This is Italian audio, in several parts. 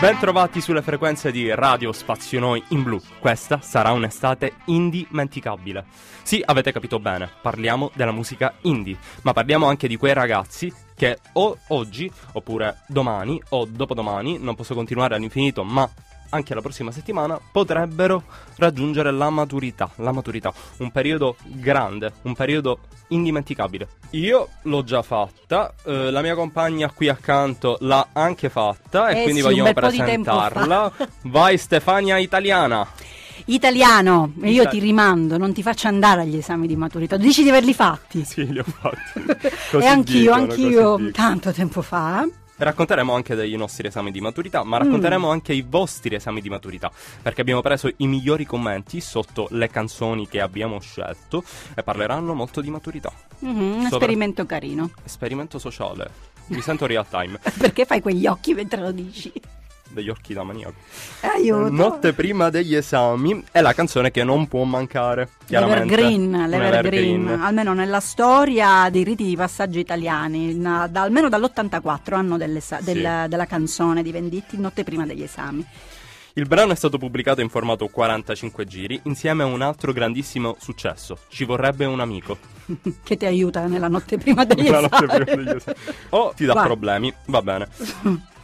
Bentrovati sulle frequenze di Radio Spazio Noi in blu. Questa sarà un'estate indimenticabile. Sì, avete capito bene, parliamo della musica indie, ma parliamo anche di quei ragazzi che o oggi, oppure domani o dopodomani, non posso continuare all'infinito, ma anche la prossima settimana potrebbero raggiungere la maturità. La maturità, un periodo grande, un periodo indimenticabile. Io l'ho già fatta, eh, la mia compagna qui accanto l'ha anche fatta e Eh quindi sì, vogliamo presentarla. Vai Stefania Italiana. Italiano, e io ti rimando, non ti faccio andare agli esami di maturità. Dici di averli fatti? Sì, li ho fatti. E anch'io, dicono, anch'io, tanto tempo fa. Racconteremo anche dei nostri esami di maturità, Mm. ma racconteremo anche i vostri esami di maturità, perché abbiamo preso i migliori commenti sotto le canzoni che abbiamo scelto e parleranno molto di maturità. Mhm, un Sopra- esperimento carino. Esperimento sociale. Mi sento real time, Perché fai quegli occhi mentre lo dici? Degli occhi da maniaco. Aiuto. Notte prima degli esami è la canzone che non può mancare. L'Evergreen, l'Evergreen, evergreen. almeno nella storia dei riti di passaggio italiani, na- da- almeno dall'84 anno sa- Sì. del- della canzone di Venditti, notte prima degli esami. Il brano è stato pubblicato in formato 45 giri insieme a un altro grandissimo successo. Ci vorrebbe un amico. Che ti aiuta nella notte prima degli La esami. notte prima degli esami. O ti dà Vai. problemi, va bene.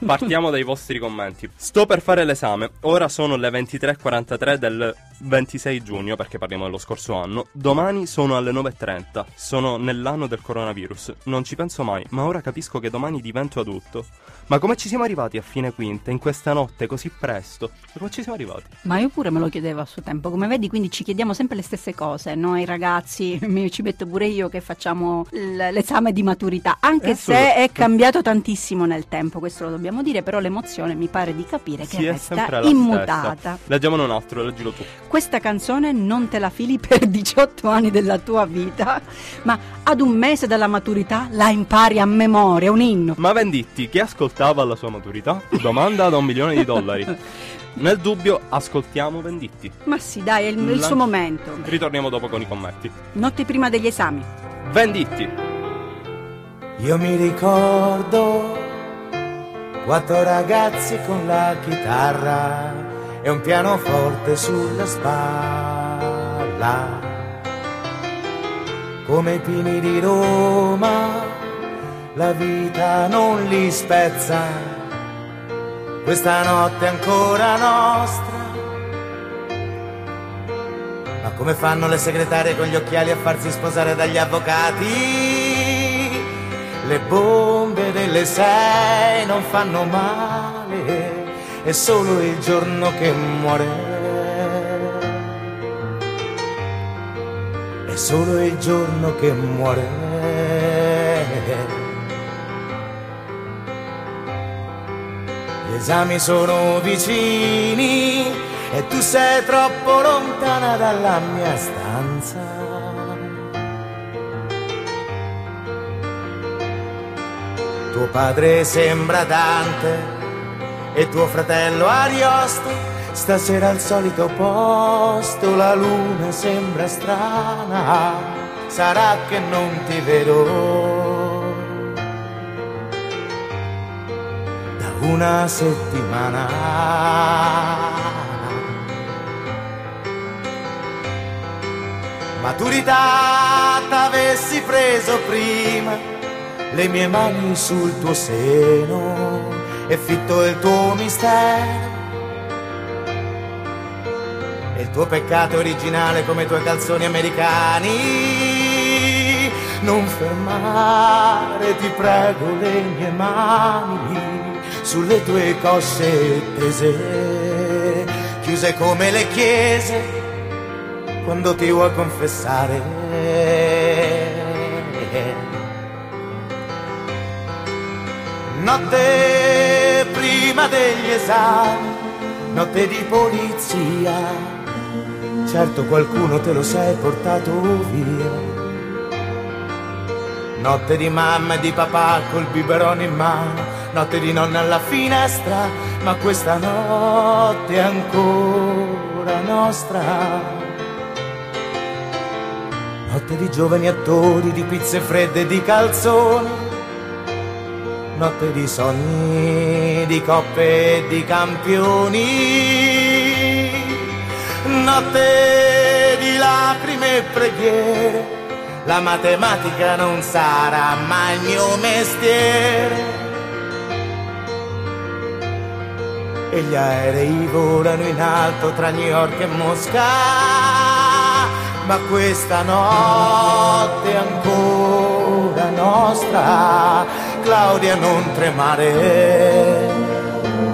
Partiamo dai vostri commenti. Sto per fare l'esame, ora sono le 23.43 del 26 giugno, perché parliamo dello scorso anno. Domani sono alle 9.30, sono nell'anno del coronavirus. Non ci penso mai, ma ora capisco che domani divento adulto. Ma come ci siamo arrivati a fine quinta, in questa notte così presto? Come ci siamo arrivati? Ma io pure me lo chiedevo a suo tempo, come vedi quindi ci chiediamo sempre le stesse cose, noi ragazzi, mi ci metto pure io che facciamo l'esame di maturità, anche Eh, se è cambiato tantissimo nel tempo, questo lo dobbiamo dire, però l'emozione mi pare di capire che Sì, resta la immutata. stessa. Leggiamone un altro, leggilo tu. Questa canzone non te la fili per 18 anni della tua vita, ma ad un mese dalla maturità la impari a memoria, un inno. Ma Venditti, chi ascoltava alla sua maturità? Domanda da un milione di dollari. Nel dubbio, ascoltiamo Venditti. Ma sì, dai, è il, il suo momento. Ritorniamo dopo con i commenti. Notte prima degli esami. Venditti. Io mi ricordo quattro ragazzi con la chitarra e un pianoforte sulla spalla. Come i pini di Roma, la vita non li spezza. Questa notte è ancora nostra. Ma come fanno le segretarie con gli occhiali a farsi sposare dagli avvocati? Le bombe delle sei non fanno male, è solo il giorno che muore. È solo il giorno che muore. Esami sono vicini e tu sei troppo lontana dalla mia stanza. Tuo padre sembra Dante e tuo fratello Ariosto. Stasera al solito posto la luna sembra strana. Sarà che non ti vedo una settimana. Maturità t'avessi preso prima le mie mani sul tuo seno e fitto il tuo mistero. E il tuo peccato originale come i tuoi calzoni americani. Non fermare, ti prego, le mie mani sulle tue cosce tese, chiuse come le chiese quando ti vuoi confessare. Notte prima degli esami, notte di polizia, certo qualcuno te lo sei portato via. Notte di mamma e di papà col biberone in mano, notte di nonna alla finestra, ma questa notte è ancora nostra. Notte di giovani attori, di pizze fredde e di calzoni. notte di sogni, di coppe e di campioni, notte di lacrime e preghiere, la matematica non sarà mai il mio mestiere. E gli aerei volano in alto tra New York e Mosca, ma questa notte è ancora nostra Claudia non tremare,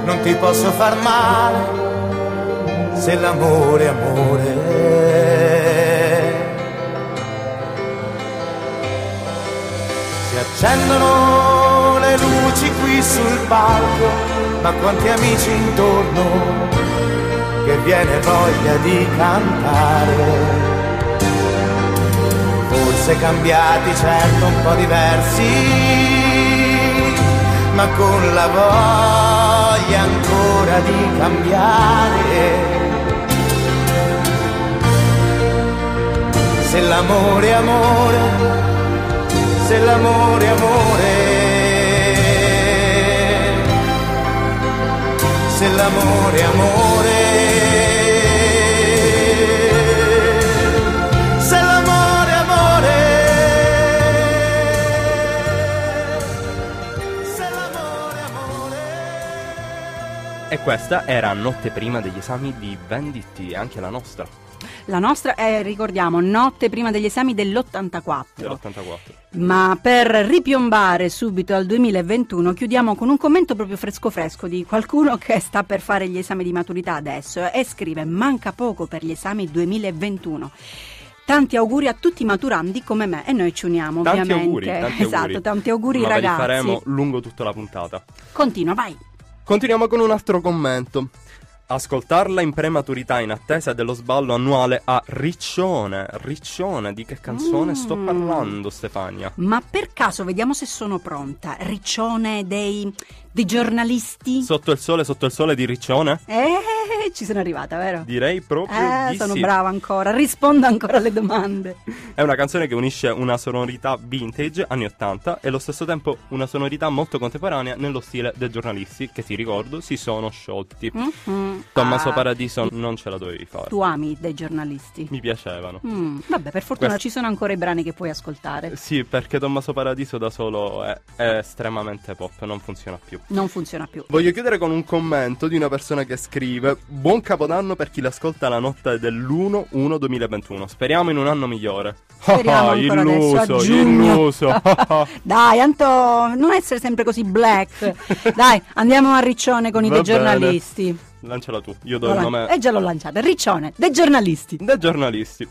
non ti posso far male se l'amore è amore. Si accendono le luci sul palco, ma quanti amici intorno che viene voglia di cantare forse cambiati, certo un po' diversi ma con la voglia ancora di cambiare. Se l'amore è amore, se l'amore è amore, se l'amore è amore. E questa era notte prima degli esami di Venditti, anche la nostra. La nostra è, ricordiamo, notte prima degli esami dell'84. Dell'84. Ma per ripiombare subito al 2021 chiudiamo con un commento proprio fresco fresco di qualcuno che sta per fare gli esami di maturità adesso e scrive manca poco per gli esami 2021. Tanti auguri a tutti i maturandi come me e noi ci uniamo tanti ovviamente. Auguri, tanti esatto, auguri. tanti auguri Ma ragazzi. Li faremo lungo tutta la puntata. Continua, vai. Continuiamo con un altro commento. Ascoltarla in prematurità in attesa dello sballo annuale a Riccione. Riccione, di che canzone Mm. sto parlando, Stefania? Ma per caso vediamo se sono pronta. Riccione dei, dei giornalisti? Sotto il sole, sotto il sole di Riccione? eh, ci sono arrivata, vero? Direi proprio Eh, di sono sì. brava ancora, rispondo ancora alle domande. È una canzone che unisce una sonorità vintage, anni 80, e allo stesso tempo una sonorità molto contemporanea nello stile dei giornalisti, che ti ricordo si sono sciolti. Mhm. Tommaso Ah, Paradiso non ce la dovevi fare. Tu ami dei giornalisti? Mi piacevano. Mm, Vabbè, per fortuna Questo- ci sono ancora i brani che puoi ascoltare. Sì, perché Tommaso Paradiso da solo è, è estremamente pop, non funziona più. Non funziona più. Voglio chiudere con un commento di una persona che scrive Buon capodanno per chi l'ascolta la notte dell'1-1-2021 Speriamo in un anno migliore Speriamo a illuso, illuso Dai, Anto, non essere sempre così black. Dai, andiamo a Riccione con i Va bene. giornalisti. Lanciala tu, io do il Voilà. nome E già l'ho lanciata. Riccione, dei giornalisti. dei giornalisti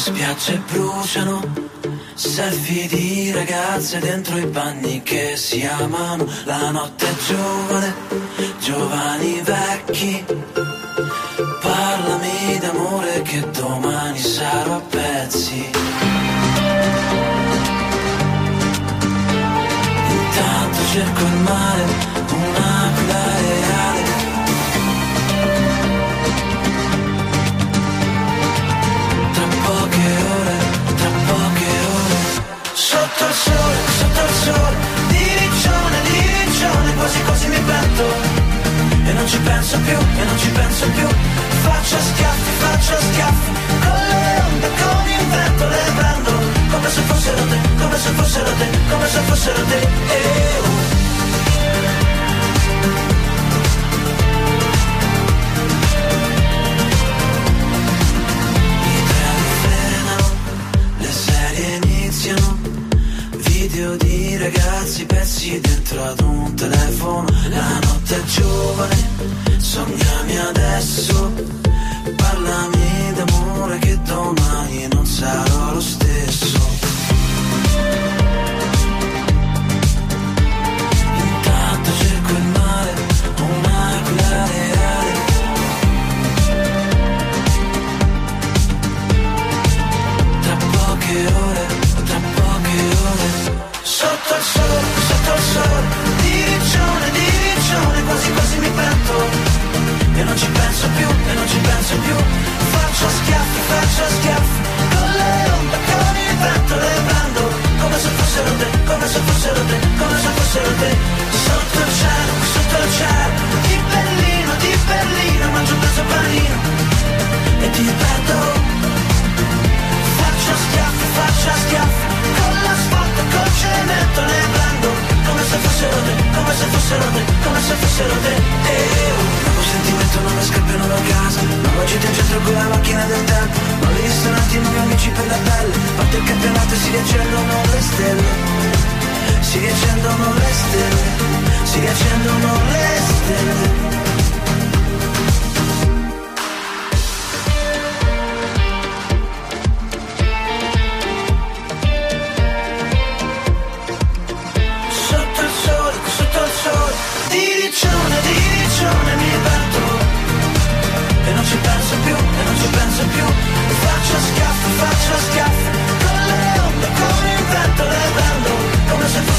spiagge bruciano. Selfie di ragazze dentro i bagni che si amano. La notte è giovane, giovani vecchi. Parlami d'amore che domani sarò a pezzi. Intanto cerco il mare, te Sotto il cielo, sotto il cielo. Di Berlino, di Berlino Mangio un pezzo panino. E ti perdo Faccio schiaffi, faccio schiaffi. Con l'asfalto, col cemento ne prendo. Come se fossero te, come se fossero te Come se fossero te. E io sentimento, non mi scappiano da casa. Nuova gita in centro con la macchina del tempo. Nuovi ristoranti, nuovi amici per la pelle. Parte il campionato e si riaccendono le stelle Si riaccendono le stelle Si riaccendono le stelle Sotto il sole, sotto il sole Di riccione, di riccione mi batto. E non ci penso più, e non ci penso più. Faccio schiaffi, faccio schiaffi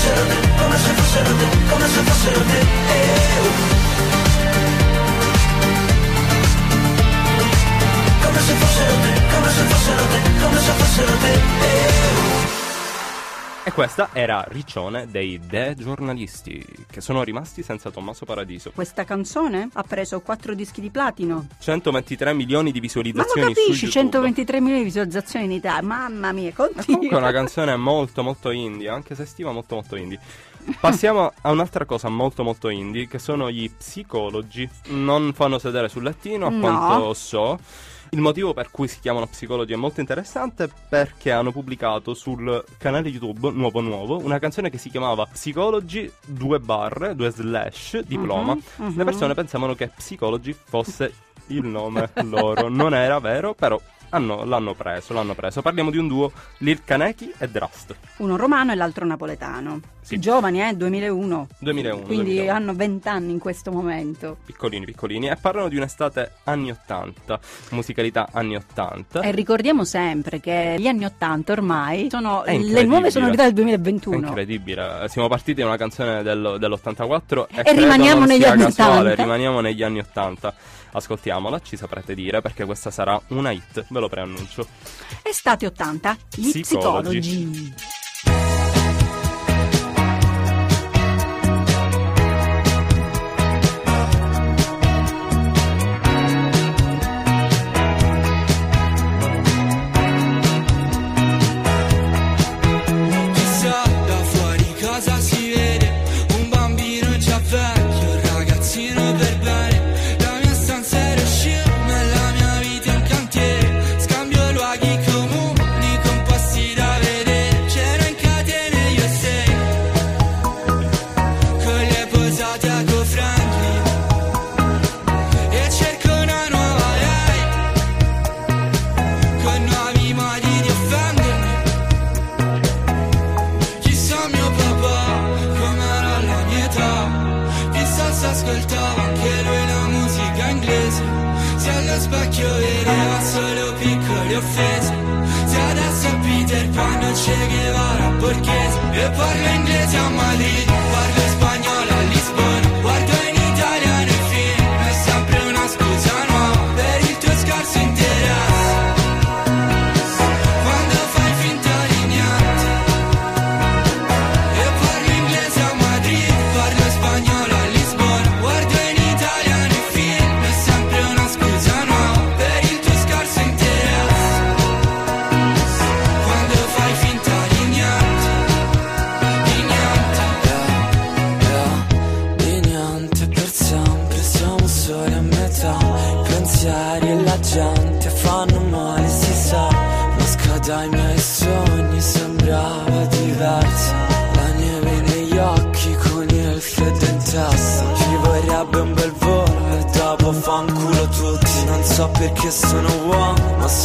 fossero te, come se fossero te, come se fossero te Eh. Come se fossero te, come se fossero te, come se fossero te. E questa era Riccione dei The Giornalisti, che sono rimasti senza Tommaso Paradiso. Questa canzone ha preso 4 dischi di platino. 123 milioni di Ma lo visualizzazioni capisci? YouTube. 123 milioni di visualizzazioni in Italia. Mamma mia, È comunque continua. una canzone molto molto indie, anche se estiva molto molto indie. Passiamo a un'altra cosa molto molto indie, che sono gli psicologi. Non fanno sedere sul lettino, a No. quanto so. Il motivo per cui si chiamano psicologi è molto interessante perché hanno pubblicato sul canale YouTube Nuovo Nuovo una canzone che si chiamava Psicologi, due barre, due slash, diploma. Mhm, Le persone pensavano che psicologi fosse il nome loro. Non era vero, però hanno- l'hanno preso, l'hanno preso. Parliamo di un duo, Lil Kaneki e Drust. Uno romano e l'altro napoletano. Sì. Giovani, eh? 2001. 2001. Quindi 2001. hanno 20 anni in questo momento. Piccolini, piccolini. E parlano di un'estate anni 80, musicalità anni 80. E ricordiamo sempre che gli anni 80 ormai sono È le nuove sonorità del È 2021. incredibile, siamo partiti da una canzone del- dell'84 e, E rimaniamo negli anni casuale, 80. rimaniamo negli anni 80. Ascoltiamola, ci saprete dire perché questa sarà una hit, ve lo preannuncio. Estate 80, gli Psicologi. psicologi.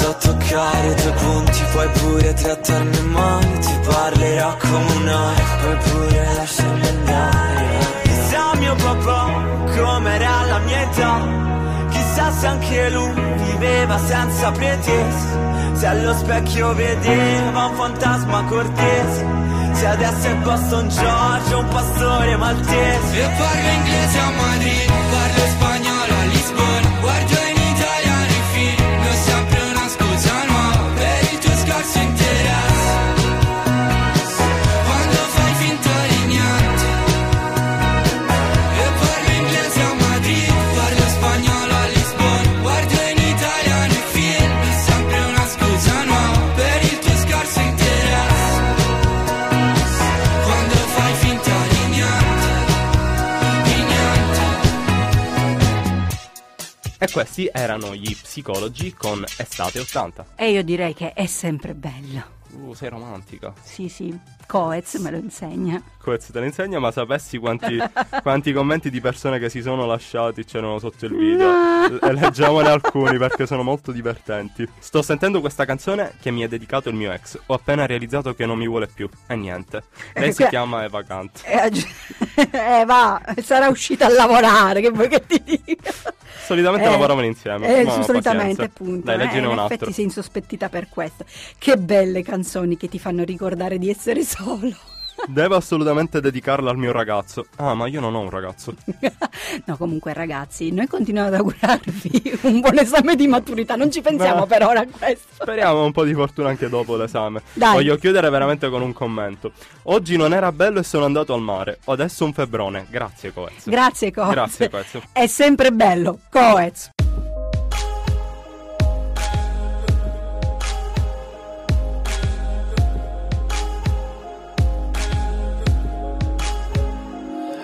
So toccare tuoi punti Puoi pure trattarmi male, ti parlerò come un'aria Puoi pure lasciarmi andare. Chissà mio papà com'era la mia età Chissà se anche lui viveva senza pretese Se allo specchio vedeva un fantasma cortese Se adesso è Boston George un pastore maltese. E parlo inglese a Madrid, parlo spagnolo a Lisbona Guardo Per il questi erano gli psicologi con Estate 80. E io direi che è sempre bello. Uh, sei romantica. Sì, sì, Coez me lo insegna. Coez te lo insegna, ma sapessi quanti, quanti commenti di persone che si sono lasciati c'erano sotto il video? No. L- leggiamone alcuni perché sono molto divertenti. Sto sentendo questa canzone che mi ha dedicato il mio ex. Ho appena realizzato che non mi vuole più. E niente. Lei si que- chiama Eva Kant. Eh, aggi- eh, va, sarà uscita a lavorare, che vuoi che ti dica? Solitamente Eh, lavoravano insieme. Eh, su- solitamente, appunto. Dai, eh, leggine in un altro. effetti sei insospettita per questo. Che belle canzoni che ti fanno ricordare di essere solo. Devo assolutamente dedicarla al mio ragazzo. Ah, ma io non ho un ragazzo. no, comunque ragazzi, noi continuiamo ad augurarvi un buon esame di maturità, non ci pensiamo Beh. per ora a questo. Speriamo un po' di fortuna anche dopo l'esame. Dai. Voglio chiudere veramente con un commento. Oggi non era bello e sono andato al mare. Ho adesso un febbrone. Grazie, Coez. Grazie Coez. Grazie, Coez. È sempre bello, Coez.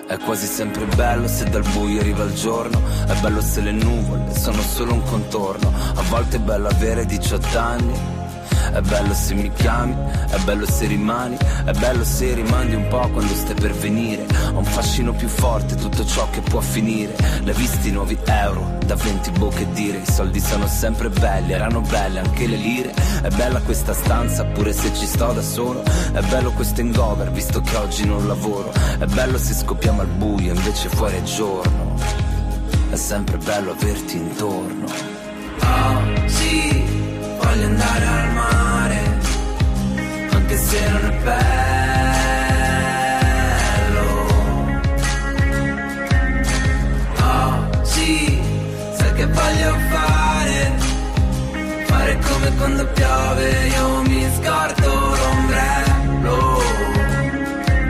È quasi sempre bello se dal buio arriva il giorno, è bello se le nuvole sono solo un contorno, a volte è bello avere 18 anni. È bello se mi chiami, è bello se rimani, è bello se rimandi un po' quando stai per venire. Ho un fascino più forte, tutto ciò che può finire. L'hai visti i nuovi euro, da 20 bocche dire, i soldi sono sempre belli, erano belle anche le lire. È bella questa stanza, pure se ci sto da solo. È bello questo hangover, visto che oggi non lavoro. È bello se scoppiamo al buio, invece fuori è giorno. È sempre bello averti intorno. Oggi voglio andare al mare, anche se non è bello. Oggi sai che voglio fare, fare come quando piove, io mi scordo l'ombrello.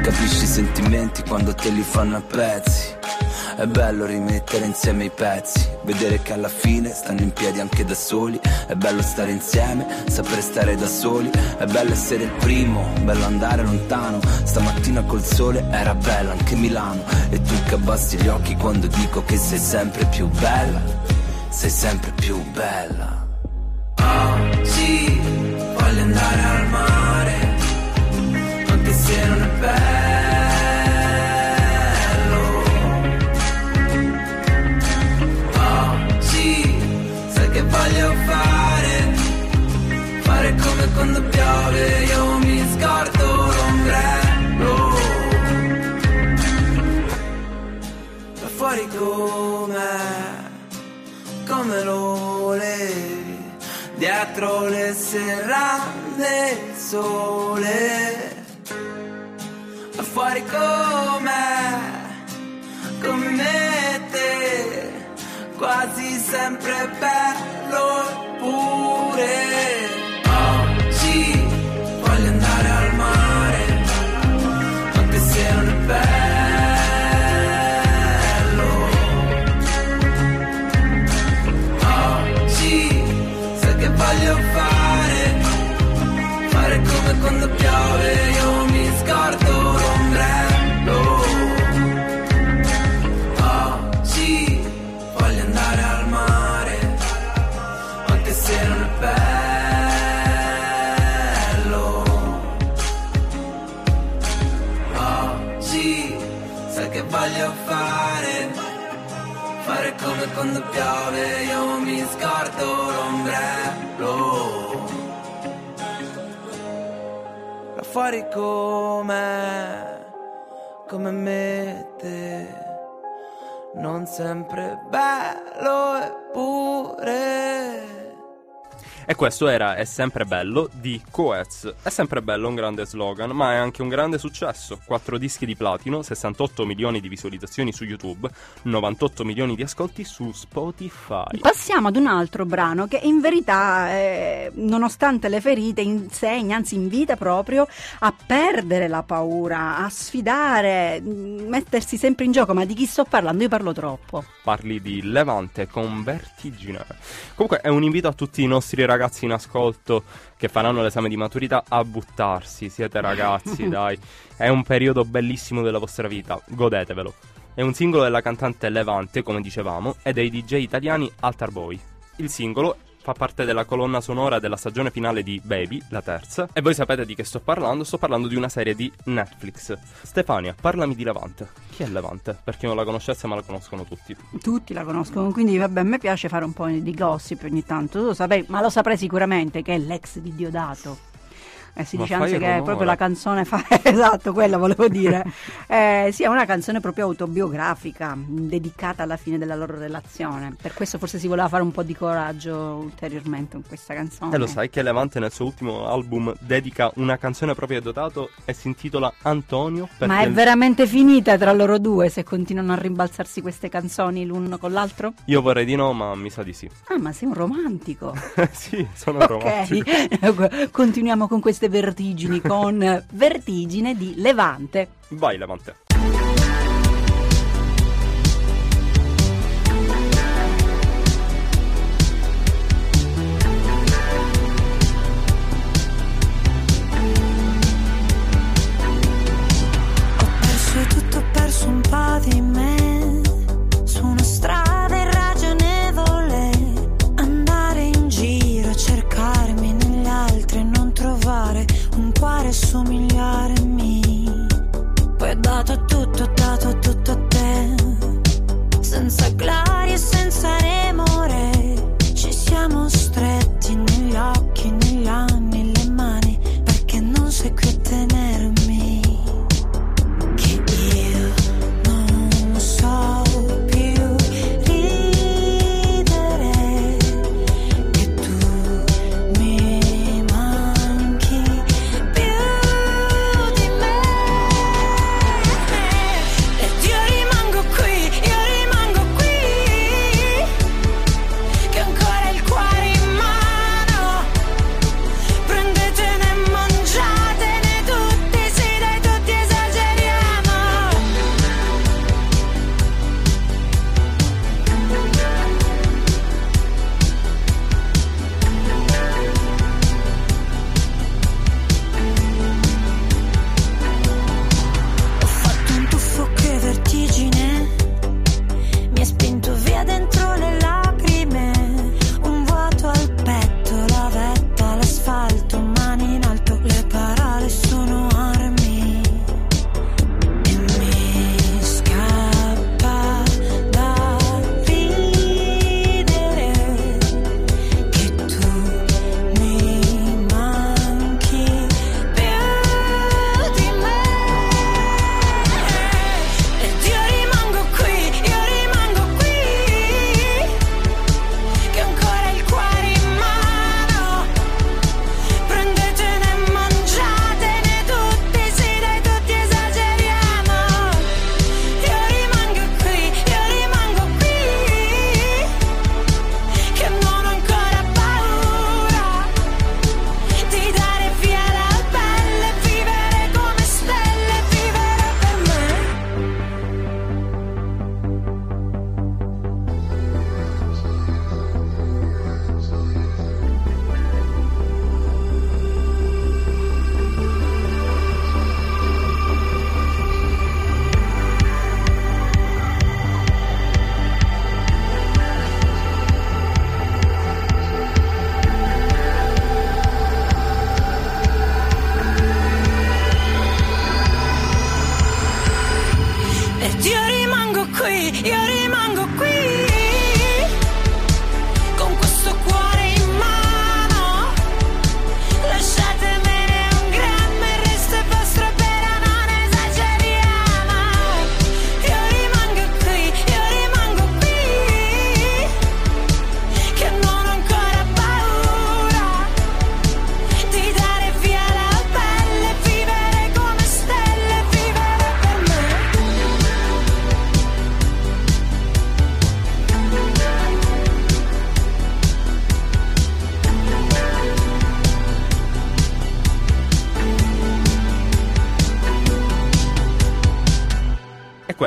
Capisci i sentimenti quando te li fanno a pezzi. È bello rimettere insieme i pezzi, vedere che alla fine stanno in piedi anche da soli. È bello stare insieme, sapere stare da soli. È bello essere il primo, bello andare lontano. Stamattina col sole era bella anche Milano. E tu che abbassi gli occhi quando dico che sei sempre più bella. Sei sempre più bella. Oggi voglio andare al mare, anche se non è bello. Piove, io mi scordo l'ombrello. Da fuori come lo volevi, dietro le serrande il sole. Da fuori come me e te, quasi sempre bello eppure. Bello E questo era È sempre bello di Coez. È sempre bello, un grande slogan, ma è anche un grande successo. 4 dischi di platino, 68 milioni di visualizzazioni su YouTube, 98 milioni di ascolti su Spotify. Passiamo ad un altro brano che in verità, eh, nonostante le ferite, insegna, anzi invita proprio a perdere la paura, a sfidare, mh, mettersi sempre in gioco. Ma di chi sto parlando? Io parlo troppo. Parli di Levante con Vertigine. Comunque è un invito a tutti i nostri ragazzi in ascolto che faranno l'esame di maturità a buttarsi. Siete ragazzi, dai. È un periodo bellissimo della vostra vita. Godetevelo. È un singolo della cantante Levante, come dicevamo, e dei DJ italiani Altar Boy. Il singolo fa parte della colonna sonora della stagione finale di Baby, la terza. E voi sapete di che sto parlando? Sto parlando di una serie di Netflix. Stefania, parlami di Levante. Chi è Levante? Per chi non la conoscesse, ma la conoscono tutti. Tutti la conoscono, quindi vabbè, a me piace fare un po' di gossip ogni tanto. Tu lo sapevi, ma lo saprai sicuramente che è l'ex di Diodato. Eh, si Ma dice anzi il che è proprio la canzone fa esatto, quella volevo dire. Eh, sì, è una canzone proprio autobiografica, dedicata alla fine della loro relazione. Per questo forse si voleva fare un po' di coraggio ulteriormente con questa canzone. E lo sai che Levante nel suo ultimo album dedica una canzone proprio a Dotato e si intitola Antonio? Ma è veramente finita tra loro due se continuano a rimbalzarsi queste canzoni l'uno con l'altro? Io vorrei di no, ma mi sa di sì. Ah, ma sei un romantico. sì, sono romantico. Continuiamo con queste vertigini con Vertigine di Levante. Vai Levante. Cuore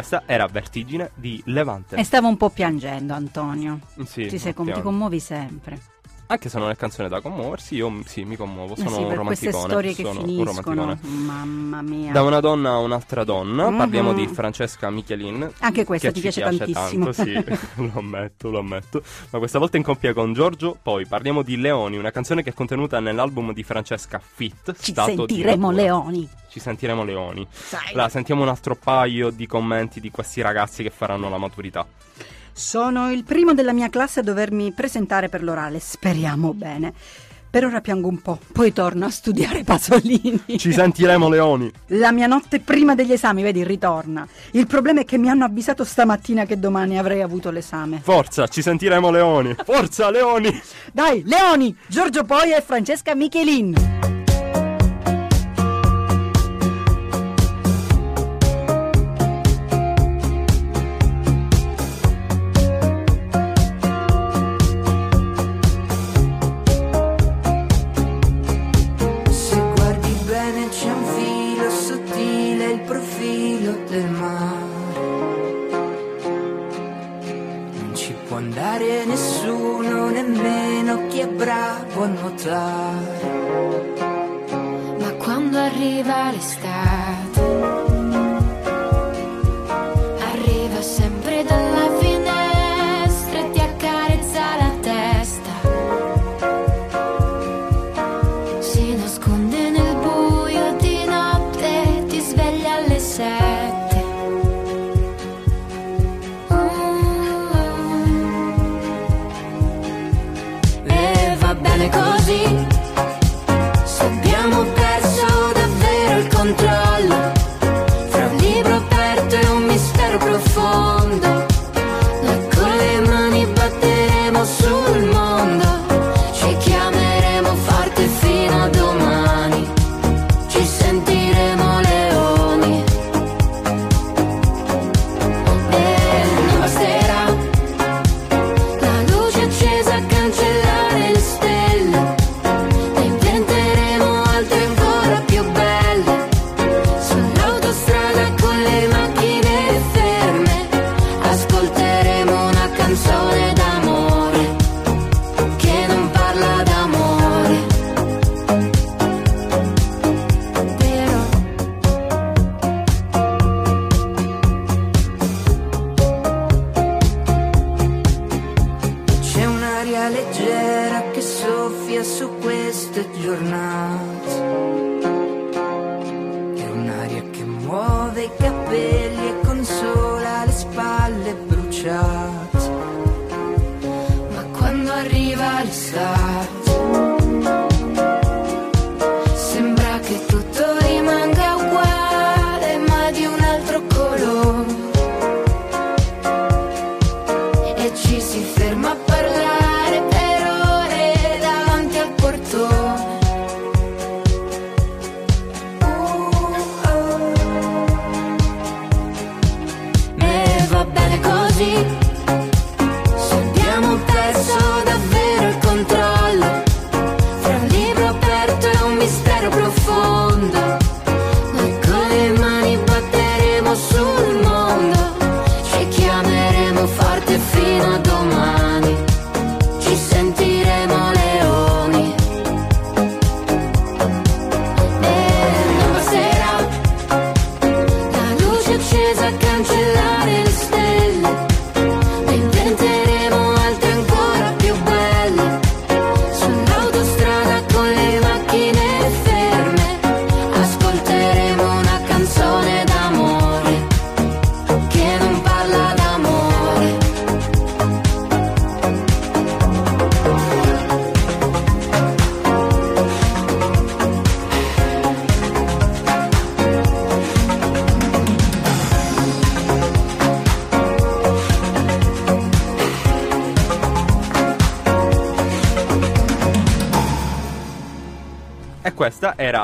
questa era Vertigine di Levante. E stavo un po' piangendo, Antonio. sì, ti, sei ti commuovi sempre. Anche se non è canzone da commuoversi, io sì, mi commuovo. Sono sì, un per queste romanticone. storie che sono un finiscono. romanticone. Mamma mia. Da una donna a un'altra donna, Mhm. parliamo di Francesca Michelin. Anche questa ti ci piace tantissimo. tanto, sì, lo ammetto, lo ammetto. Ma questa volta in coppia con Giorgio. Poi parliamo di Leoni, una canzone che è contenuta nell'album di Francesca Fit. Ci sentiremo leoni. Ci sentiremo Leoni. Sai. La sentiamo un altro paio di commenti di questi ragazzi che faranno la maturità. Sono il primo della mia classe a dovermi presentare per l'orale, speriamo bene. Per ora piango un po', poi torno a studiare Pasolini. Ci sentiremo Leoni. La mia notte prima degli esami, vedi, ritorna. Il problema è che mi hanno avvisato stamattina che domani avrei avuto l'esame. Forza, ci sentiremo Leoni. Forza Leoni. Dai, Leoni, Giorgio Poia e Francesca Michelin.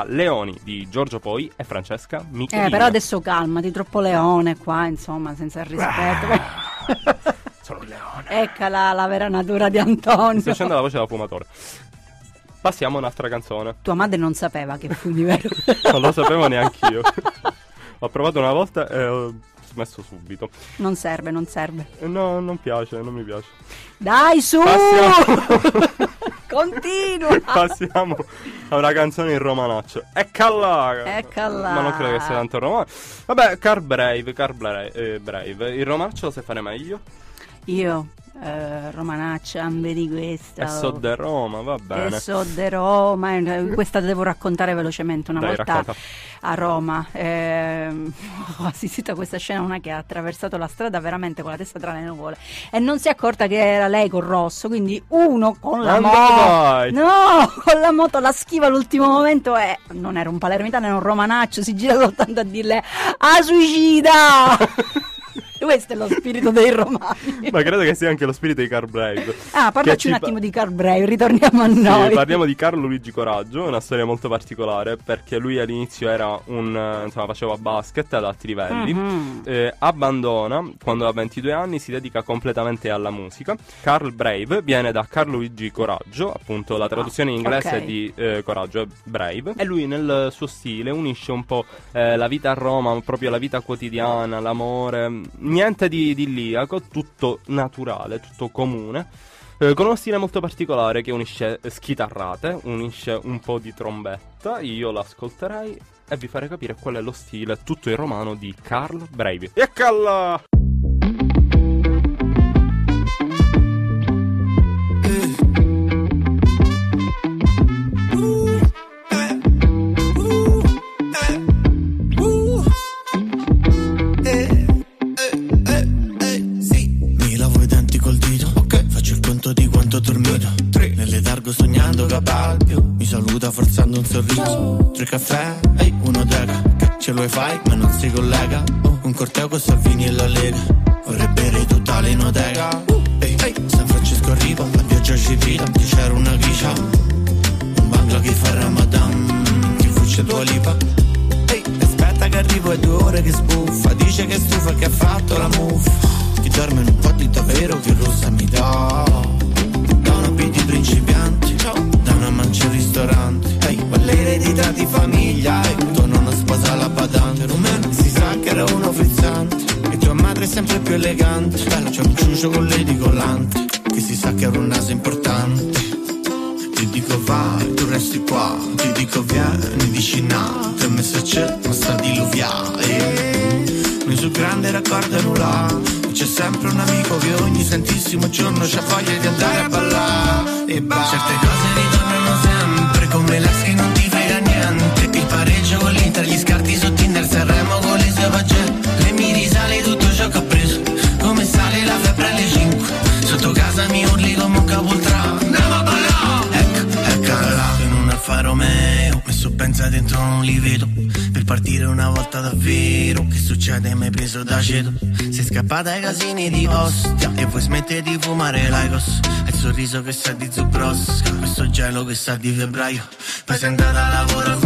Leoni di Giorgio Poi e Francesca Michelin. Eh, però adesso calmati, troppo leone qua, insomma, senza il rispetto. Sono un leone. Eccola la vera natura di Antonio. Sto facendo la voce da fumatore. Passiamo a un'altra canzone. Tua madre non sapeva che fumi vero. Non lo sapevo neanche io. Ho provato una volta e ho smesso subito. Non serve, non serve. No, non piace, non mi piace. Dai, su! Passiamo. Continua. Passiamo a una canzone in romanaccio. Eccola! Eccola. Ma non credo che sia tanto romano. Vabbè, Car Brave, Car Brave, eh, Brave. Il romanaccio lo sai fare meglio? Io, eh, Romanaccia, vedi questa. E so de Roma, va bene. E so de Roma, eh, questa devo raccontare velocemente. Una Dai, volta racconta. a Roma ehm, ho assistito a questa scena, una che ha attraversato la strada veramente con la testa tra le nuvole e non si è accorta che era lei con Rosso, quindi uno con la moto. No, con la moto la schiva all'ultimo momento e non era un palermitano, era un romanaccio, si gira soltanto a dirle a suicida! Questo è lo spirito dei romani. Ma credo che sia anche lo spirito di Car Brave. Ah, parlaci ci un pa- attimo di Carl Brave, ritorniamo a Sì, noi. parliamo di Carlo Luigi Coraggio, una storia molto particolare perché lui all'inizio era un insomma faceva basket ad alti livelli. Mhm. eh, abbandona quando ha 22 anni, si dedica completamente alla musica. Carl Brave viene da Carlo Luigi Coraggio, appunto la traduzione in inglese ok. di eh, Coraggio è Brave. E lui nel suo stile unisce un po' eh, la vita a Roma, proprio la vita quotidiana, l'amore, niente di idilliaco, tutto naturale, tutto comune. Eh, con uno stile molto particolare che unisce schitarrate, unisce un po' di trombetta. Io l'ascolterei e vi farei capire qual è lo stile tutto in romano di Carl Brave. Eccola! Mi Mi saluta forzando un sorriso. Tre caffè, ehi, uno deca. Ce lo fai, ma non si collega. Oh, un corteo con Salvini e la Lega. Vorrei bere tutta l'inoteca. Ehi, ehi, San Francesco arriva, la pioggia ci grida. Che c'era una gricia. Un bangla che fa Ramadan. Che fucce tua lipa. Ehi, aspetta che arrivo è due ore che sbuffa Dice che è stufa che ha fatto la muffa Chi dorme in un po' di davvero che rossa mi dà Da una P di principianti Mancia al ristorante. Ehi, l'eredità di famiglia E tua nonna sposa la badante Rumeno si sa che era uno frizzante. E tua madre è sempre più elegante. Bella c'è un ciuccio con le di collante Che si sa che era un naso importante. Ti dico vai, tu resti qua. Ti dico vieni vicino Tre mesi c'è, ma sta diluviare Noi sul grande raccordo nulla. C'è sempre un amico che ogni santissimo giorno C'ha voglia di andare a ballare. E ba- Certe cose ritornano Come l'ex che non ti frega niente. Il pareggio con l'Inter, gli scarti su Tinder Sanremo con le sue pagelle Le mi risale tutto ciò che ho preso. Come sale la febbre alle 5 Sotto casa mi urli come un capoltrano Andiamo a ballare! Ecco, eccola In un Alfa Romeo Pensa dentro non li vedo. Per partire una volta davvero Che succede? Mai preso da ceto Sei scappata ai casini di Ostia E poi smette di fumare l'Aicos Hai il sorriso che sa di zubrosca Questo gelo che sa di febbraio. Poi sei andata a lavoro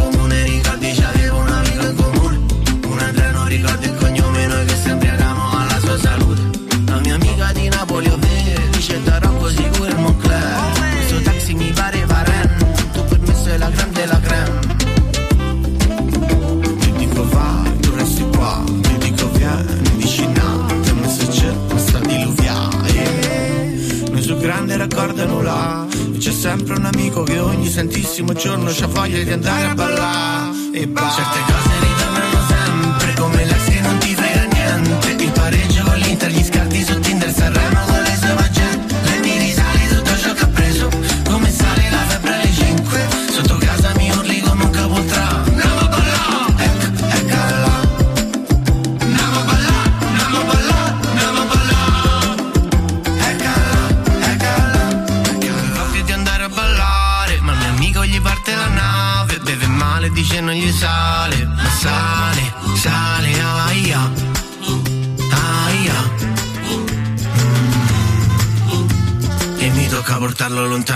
sempre un amico che ogni santissimo giorno C'ha voglia di andare a ballare E ba- Certe cose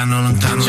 lontano, lontano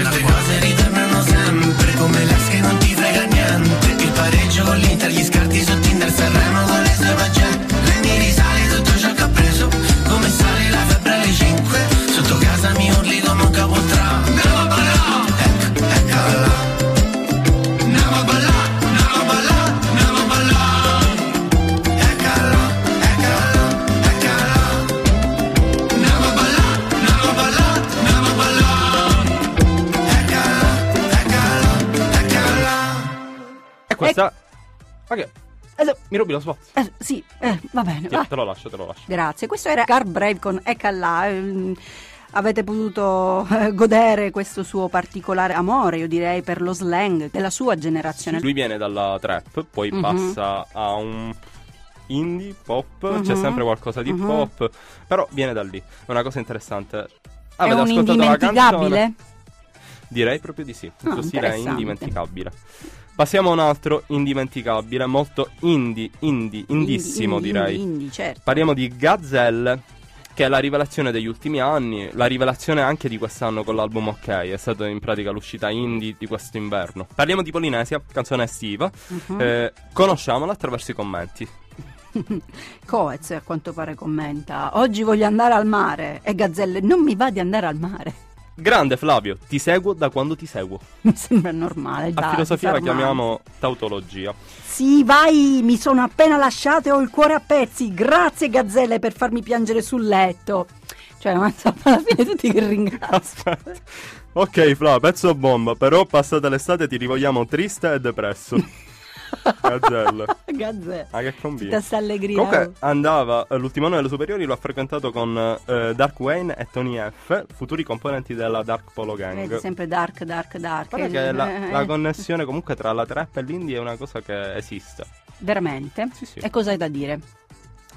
Mi rubi lo spot? eh, sì, eh, va bene. Sì, va. te lo lascio, te lo lascio. Grazie. Questo era Car Brave con Ecca là. ehm, Avete potuto eh, godere questo suo particolare amore, io direi, per lo slang della sua generazione. Lui viene dalla trap, poi Mhm. passa a un indie, pop, c'è Mhm. sempre qualcosa di Mhm. pop, però viene da lì. È una cosa interessante. È Avete un ascoltato la indimenticabile? canzone? Direi proprio di sì. Stile è interessante. indimenticabile. Passiamo a un altro indimenticabile, molto indie, indie, indissimo Indie, direi. indie, indie, certo. Parliamo di Gazelle, che è la rivelazione degli ultimi anni, la rivelazione anche di quest'anno con l'album OK, è stata in pratica l'uscita indie di questo inverno. Parliamo di Polinesia, canzone estiva, Mhm. eh, conosciamola attraverso i commenti. Coez a quanto pare commenta Oggi voglio andare al mare E Gazzelle non mi va di andare al mare Grande Flavio, ti seguo da quando ti seguo. Mi sembra normale A filosofia la chiamiamo tautologia. Sì vai mi sono appena lasciato e ho il cuore a pezzi Grazie Gazzelle per farmi piangere sul letto Cioè ma insomma alla fine tutti che ringraziano Aspetta. Ok Flavio, pezzo bomba, però passata l'estate ti rivogliamo triste e depresso. Gazzelle. Gazzelle Ah, che combina. sta allegria Comunque andava eh, l'ultimo anno delle superiori l'ho frequentato con eh, Dark Wayne e Tony F, futuri componenti della Dark Polo Gang. Vedi sempre dark dark dark Guarda Eh, che la, eh, la connessione comunque tra la trap e l'indie è una cosa che esiste. Veramente? Sì, sì. E cosa hai da dire?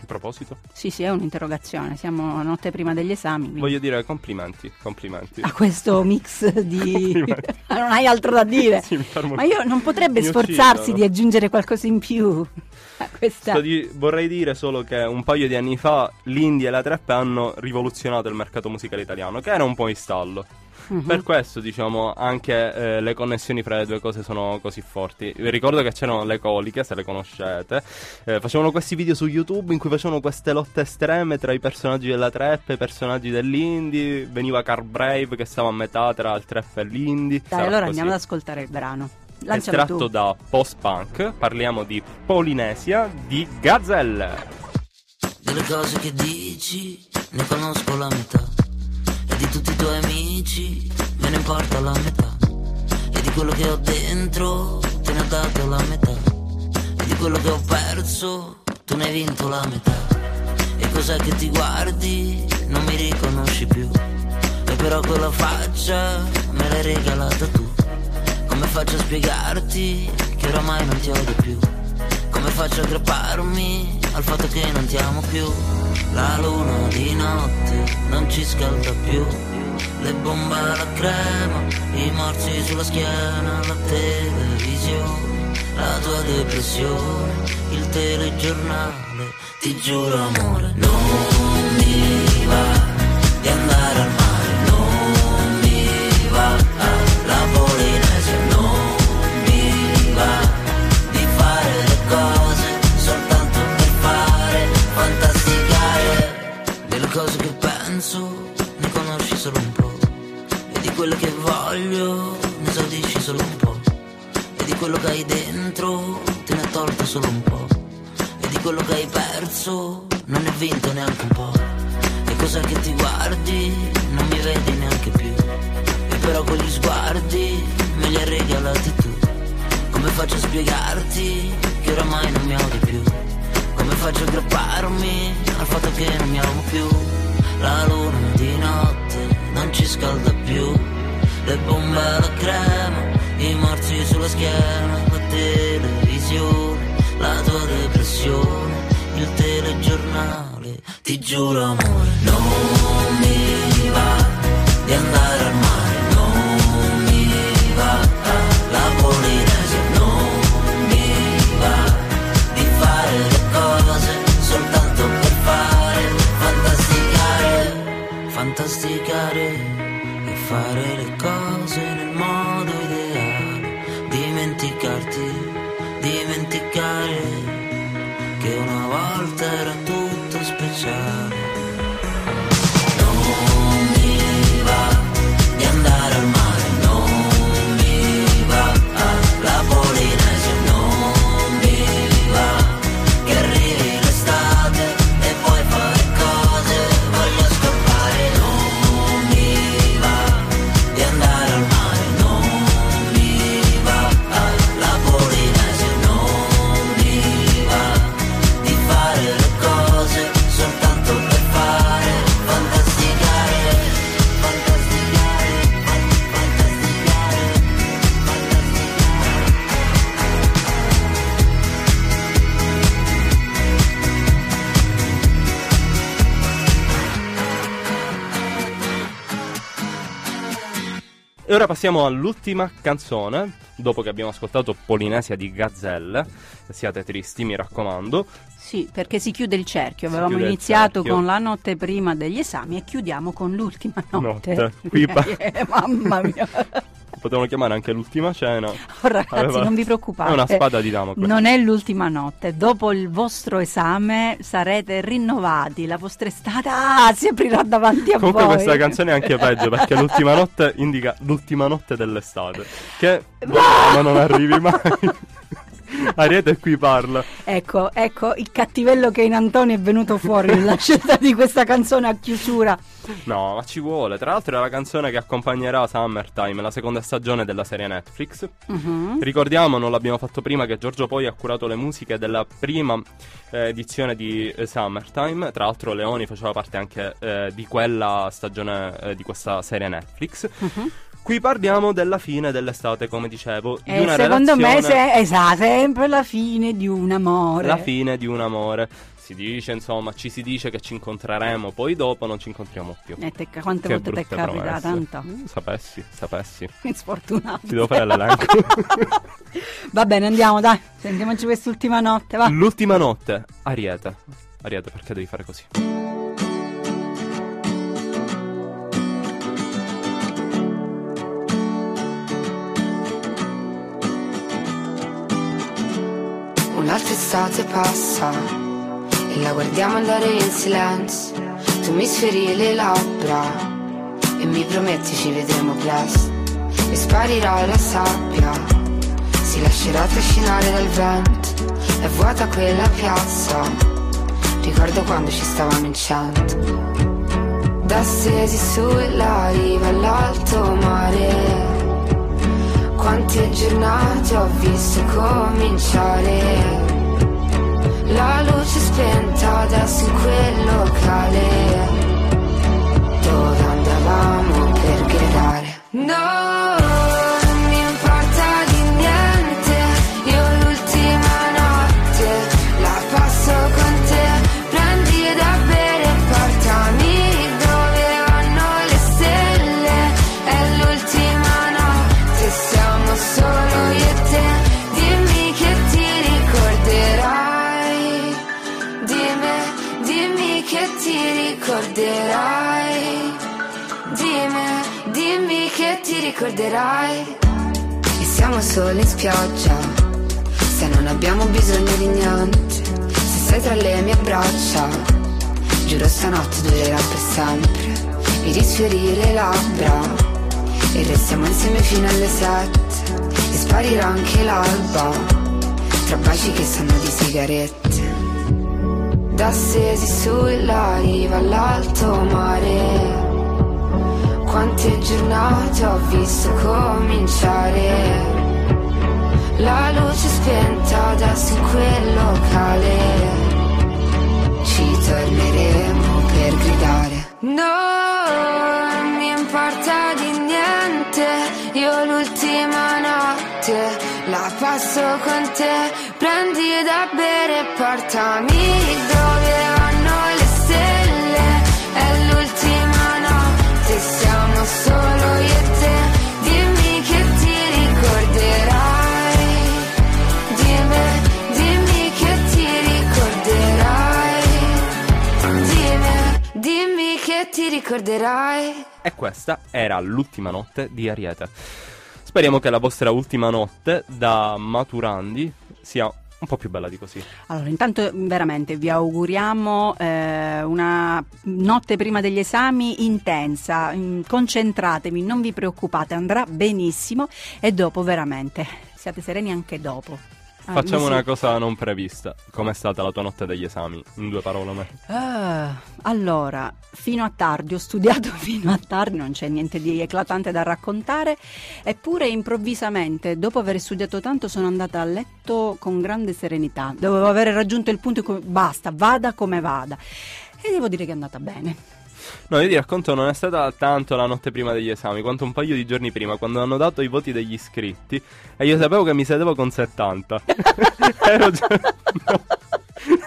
Proposito, Sì, sì, è un'interrogazione. Siamo notte prima degli esami. quindi- voglio dire complimenti, complimenti. A questo mix di. Non hai altro da dire. Sì, Ma io non potrebbe mi sforzarsi uccidono. di aggiungere qualcosa in più a questa. Di- vorrei dire solo che un paio di anni fa l'indie e la trap hanno rivoluzionato il mercato musicale italiano, che era un po' in stallo. Mhm. Per questo, diciamo, anche eh, le connessioni fra le due cose sono così forti. Vi ricordo che c'erano le coliche, se le conoscete. eh, facevano questi video su YouTube in cui facevano queste lotte estreme tra i personaggi della trap e i personaggi dell'indie. Veniva Car Brave che stava a metà tra il trap e l'indie. Dai, Sarà allora così. andiamo ad ascoltare il brano. Lancialo Estratto tu. da post-punk, parliamo di Polinesia di Gazelle. Delle cose che dici ne conosco la metà E di tutti i tuoi amici me ne importa la metà. E di quello che ho dentro te ne ho dato la metà. E di quello che ho perso tu ne hai vinto la metà. E cos'è che ti guardi non mi riconosci più. E però quella faccia me l'hai regalata tu. Come faccio a spiegarti che oramai non ti odio più? Come faccio a aggrapparmi al fatto che non ti amo più? La luna di notte non ci scalda più. Le bombe alla crema, i morsi sulla schiena, la televisione, la tua depressione, il telegiornale. Ti giuro amore, non di quelle che voglio ne esaudisci solo un po' e di quello che hai dentro te ne hai tolto solo un po' e di quello che hai perso non ne hai vinto neanche un po' e cos'è che ti guardi non mi vedi neanche più e però quegli sguardi me li hai regalati tu come faccio a spiegarti che oramai non mi odi più? Come faccio a aggrapparmi al fatto che non mi amo più? La luna di notte non ci scalda più. Le bombe alla crema, i morsi sulla schiena, la televisione, la tua depressione, il telegiornale. Ti giuro amore, non mi va di andare al mare, non mi va alla Polinesia, non mi va di fare le cose soltanto per fare fantasticare, fantasticare fare le cose nel modo ideale, dimenticarti, dimenticare che una volta era tutto speciale. E ora passiamo all'ultima canzone, dopo che abbiamo ascoltato Polinesia di Gazzelle. Siate tristi, mi raccomando. Sì, perché si chiude il cerchio. Si Avevamo iniziato cerchio. con la notte prima degli esami e chiudiamo con l'ultima notte. Notte. Qui pa- Eh, mamma mia. Potevano chiamare anche l'ultima cena. Oh, ragazzi, Aveva- non vi preoccupate. È una spada di Damocle. Non è l'ultima notte. Dopo il vostro esame sarete rinnovati. La vostra estate ah, si aprirà davanti a Comunque voi. questa canzone è anche peggio perché l'ultima notte indica l'ultima notte dell'estate. Che ma non arrivi mai. Ariete qui parla. Ecco, ecco il cattivello che in Antonio è venuto fuori nella scelta di questa canzone a chiusura. No, ma ci vuole. Tra l'altro è la canzone che accompagnerà Summertime, la seconda stagione della serie Netflix. Mhm. Ricordiamo, non l'abbiamo fatto prima, che Giorgio Poi ha curato le musiche della prima eh, edizione di eh, Summertime. Tra l'altro Leoni faceva parte anche eh, di quella stagione eh, di questa serie Netflix. Mhm. Qui parliamo della fine dell'estate, come dicevo. di E una secondo me relazione- se, esatto, sempre la fine di un amore. La fine di un amore. Si dice, insomma, ci si dice che ci incontreremo, poi dopo non ci incontriamo più. E te- quante Che volte ti è promesse. Tanto. Mm, Sapessi, sapessi. Sfortunato. Ti devo fare l'elenco. Va bene, andiamo, dai. Sentiamoci quest'ultima notte, va. L'ultima notte, Ariete. Ariete, perché devi fare così? Un'altra estate passa e la guardiamo andare in silenzio. Tu mi sferi le labbra e mi prometti ci vedremo presto. E sparirà la sabbia, si lascerà trascinare dal vento. È vuota quella piazza, ricordo quando ci stavamo in cento. Da stesi sulla riva all'alto mare. Quante giornate ho visto cominciare. La luce spenta adesso in quel locale Dove andavamo per gridare. Non ricorderai E siamo solo in spiaggia Se non abbiamo bisogno di niente Se sei tra le mie braccia. Giuro stanotte durerà per sempre Mi risfiori labbra E restiamo insieme fino alle sette E sparirà anche l'alba Tra baci che sanno di sigarette. Da stesi sulla riva all'alto mare quante giornate ho visto cominciare. La luce spenta adesso in quel locale. Ci torneremo per gridare. Non mi importa di niente. Io l'ultima notte la passo con te. Prendi da bere e portami dove ricorderai E questa era l'ultima notte di Ariete. Speriamo che la vostra ultima notte da maturandi sia un po' più bella di così. Allora, intanto veramente vi auguriamo eh, una notte prima degli esami intensa, mm, concentratevi, non vi preoccupate, andrà benissimo e dopo veramente siate sereni anche dopo. Ah, Facciamo si- una cosa non prevista. Com'è stata la tua notte degli esami? In due parole, me. Ah, allora, fino a tardi, ho studiato fino a tardi, non c'è niente di eclatante da raccontare, eppure improvvisamente, dopo aver studiato tanto, sono andata a letto con grande serenità. Dovevo aver raggiunto il punto in cui basta, vada come vada. E devo dire che è andata bene. No, io ti racconto, non è stata tanto la notte prima degli esami, quanto un paio di giorni prima, quando hanno dato i voti degli iscritti. E io sapevo che mi sedevo con 70. ero già. no,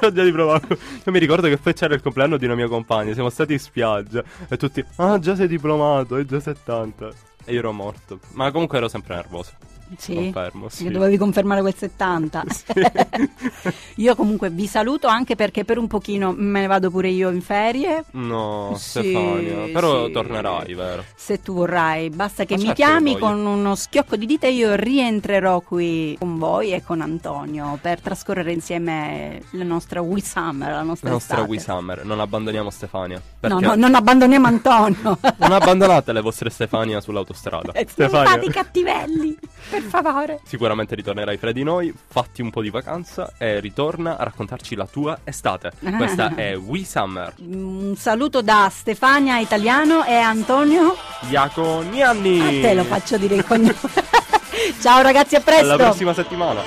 ero già di provato. Io mi ricordo che poi c'era il compleanno di una mia compagna, siamo stati in spiaggia. E tutti, ah, già sei diplomato, hai già 70. e io ero morto. Ma comunque ero sempre nervoso. Sì? Confermo, sì. Che dovevi confermare quel 70. io comunque vi saluto anche perché per un pochino me ne vado pure io in ferie. No, Sì, Stefania. Però sì. tornerai, vero? Se tu vorrai, basta che Ma mi certo che chiami voglio. con uno schiocco di dita e io rientrerò qui con voi e con Antonio per trascorrere insieme la nostra We Summer, la nostra La nostra. We Summer. Non abbandoniamo Stefania. No, Perché no, non abbandoniamo Antonio. non abbandonate le vostre Stefania sull'autostrada. fate i cattivelli, per favore. Sicuramente ritornerai fra di noi, fatti un po' di vacanza e ritorna a raccontarci la tua estate. Questa è We Summer. Un saluto da Stefania Italiano e Antonio. Iaconianni! A te lo faccio dire il cognome. Ciao ragazzi, a presto. Alla prossima settimana.